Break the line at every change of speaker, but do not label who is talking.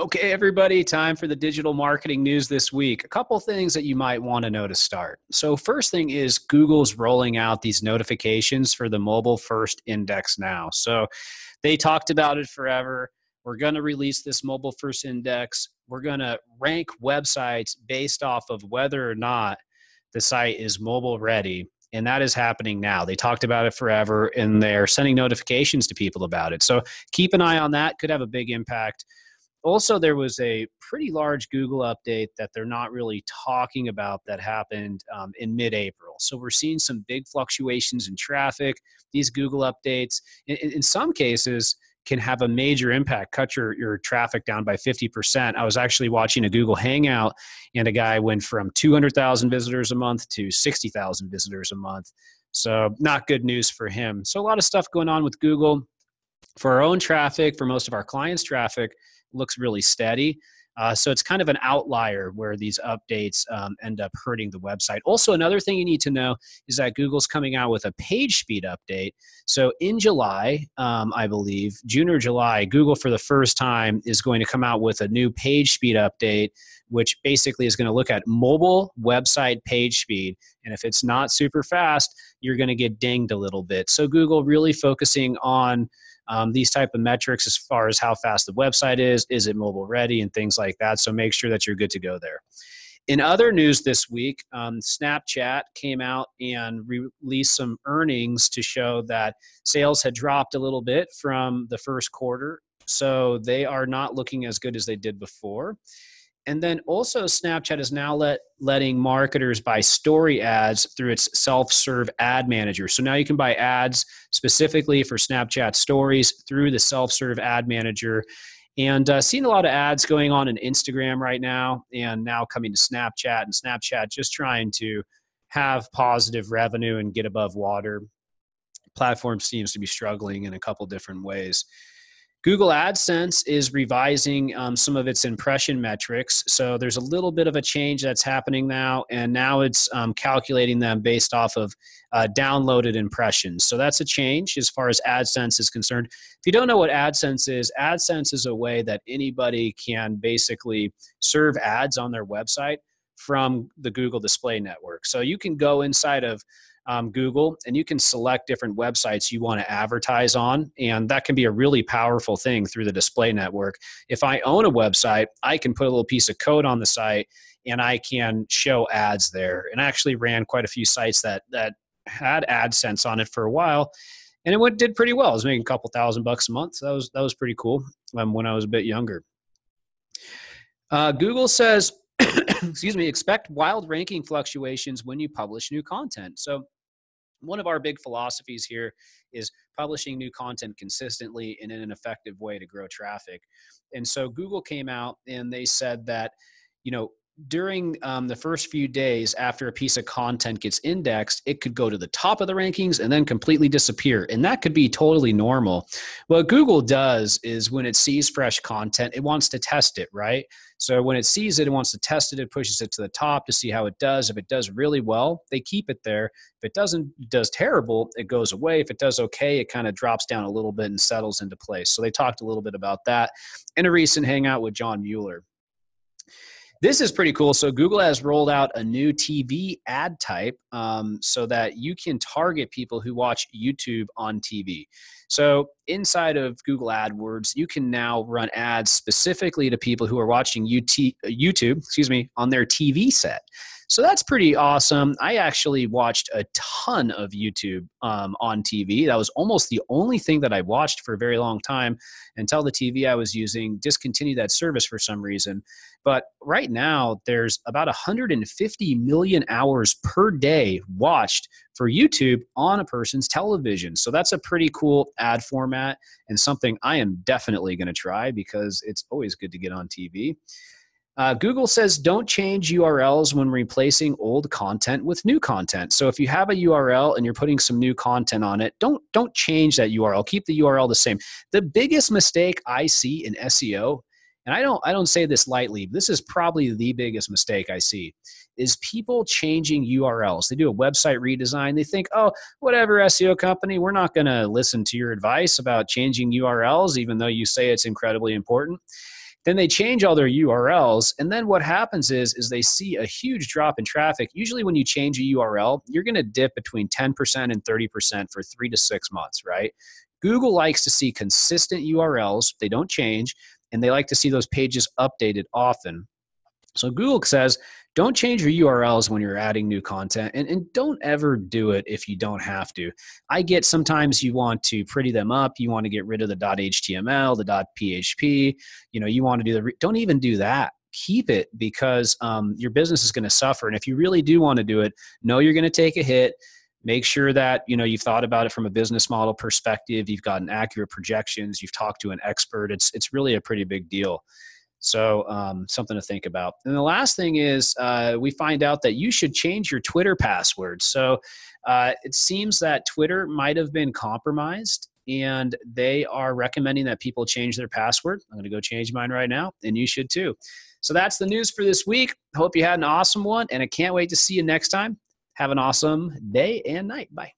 Okay, everybody, time for the digital marketing news this week. A couple things that you might want to know to start. So, first thing is Google's rolling out these notifications for the mobile first index now. So, they talked about it forever. We're going to release this mobile first index. We're going to rank websites based off of whether or not the site is mobile ready. And that is happening now. They talked about it forever and they're sending notifications to people about it. So, keep an eye on that, could have a big impact also there was a pretty large google update that they're not really talking about that happened um, in mid-april. So we're seeing some big fluctuations in traffic these google updates in, in some cases can have a major impact cut your, your traffic down by 50% i was actually watching a google hangout and a guy went from 200000 visitors a month to 60000 visitors a month. So not good news for him. So a lot of stuff going on with google for our own traffic for most of our clients traffic looks really steady. Uh, so it's kind of an outlier where these updates um, end up hurting the website. Also, another thing you need to know is that Google's coming out with a page speed update. So in July, um, I believe, June or July, Google for the first time is going to come out with a new page speed update, which basically is going to look at mobile website page speed. And if it's not super fast, you're going to get dinged a little bit. So Google really focusing on um, these type of metrics as far as how fast the website is is it mobile ready and things like that. So make sure that you're good to go there. In other news this week um, snapchat came out and released some earnings to show that sales had dropped a little bit from the first quarter. So they are not looking as good as they did before and then also Snapchat is now let letting marketers buy story ads through its self-serve ad manager. So now you can buy ads specifically for Snapchat stories through the self-serve ad manager. And uh, seeing a lot of ads going on in Instagram right now, and now coming to Snapchat, and Snapchat just trying to have positive revenue and get above water. Platform seems to be struggling in a couple different ways. Google AdSense is revising um, some of its impression metrics. So there's a little bit of a change that's happening now, and now it's um, calculating them based off of uh, downloaded impressions. So that's a change as far as AdSense is concerned. If you don't know what AdSense is, AdSense is a way that anybody can basically serve ads on their website from the Google Display Network. So you can go inside of um, Google, and you can select different websites you want to advertise on. And that can be a really powerful thing through the display network. If I own a website, I can put a little piece of code on the site and I can show ads there. And I actually ran quite a few sites that, that had AdSense on it for a while. And it went, did pretty well. I was making a couple thousand bucks a month. So that was, that was pretty cool um, when I was a bit younger. Uh, Google says excuse me, expect wild ranking fluctuations when you publish new content. So, one of our big philosophies here is publishing new content consistently and in an effective way to grow traffic. And so, Google came out and they said that, you know, during um, the first few days after a piece of content gets indexed, it could go to the top of the rankings and then completely disappear. And that could be totally normal. What Google does is when it sees fresh content, it wants to test it, right? So when it sees it, it wants to test it, it pushes it to the top to see how it does. If it does really well, they keep it there. If it doesn't does terrible, it goes away. If it does okay, it kind of drops down a little bit and settles into place. So they talked a little bit about that in a recent hangout with John Mueller. This is pretty cool. So Google has rolled out a new TV ad type um, so that you can target people who watch YouTube on TV. So inside of Google AdWords, you can now run ads specifically to people who are watching UT, YouTube, excuse me, on their TV set. So that's pretty awesome. I actually watched a ton of YouTube um, on TV. That was almost the only thing that I watched for a very long time until the TV I was using discontinued that service for some reason. But right now, there's about 150 million hours per day watched for YouTube on a person's television. So that's a pretty cool ad format and something I am definitely going to try because it's always good to get on TV. Uh, Google says don't change URLs when replacing old content with new content. So if you have a URL and you're putting some new content on it, don't don't change that URL. Keep the URL the same. The biggest mistake I see in SEO, and I don't I don't say this lightly, this is probably the biggest mistake I see, is people changing URLs. They do a website redesign. They think, oh, whatever SEO company, we're not going to listen to your advice about changing URLs, even though you say it's incredibly important then they change all their urls and then what happens is is they see a huge drop in traffic. Usually when you change a url you're going to dip between 10% and 30% for three to six months right? Google likes to see consistent urls they don't change and they like to see those pages updated often so google says don't change your urls when you're adding new content and, and don't ever do it if you don't have to. I get sometimes you want to pretty them up you want to get rid of the. html the. php you know you want to do the don't even do that. Keep it because um, your business is going to suffer and if you really do want to do it know you're going to take a hit. Make sure that you know you've thought about it from a business model perspective you've gotten accurate projections you've talked to an expert it's it's really a pretty big deal so, um, something to think about. And the last thing is, uh, we find out that you should change your Twitter password. So, uh, it seems that Twitter might have been compromised and they are recommending that people change their password. I'm going to go change mine right now, and you should too. So, that's the news for this week. Hope you had an awesome one, and I can't wait to see you next time. Have an awesome day and night. Bye.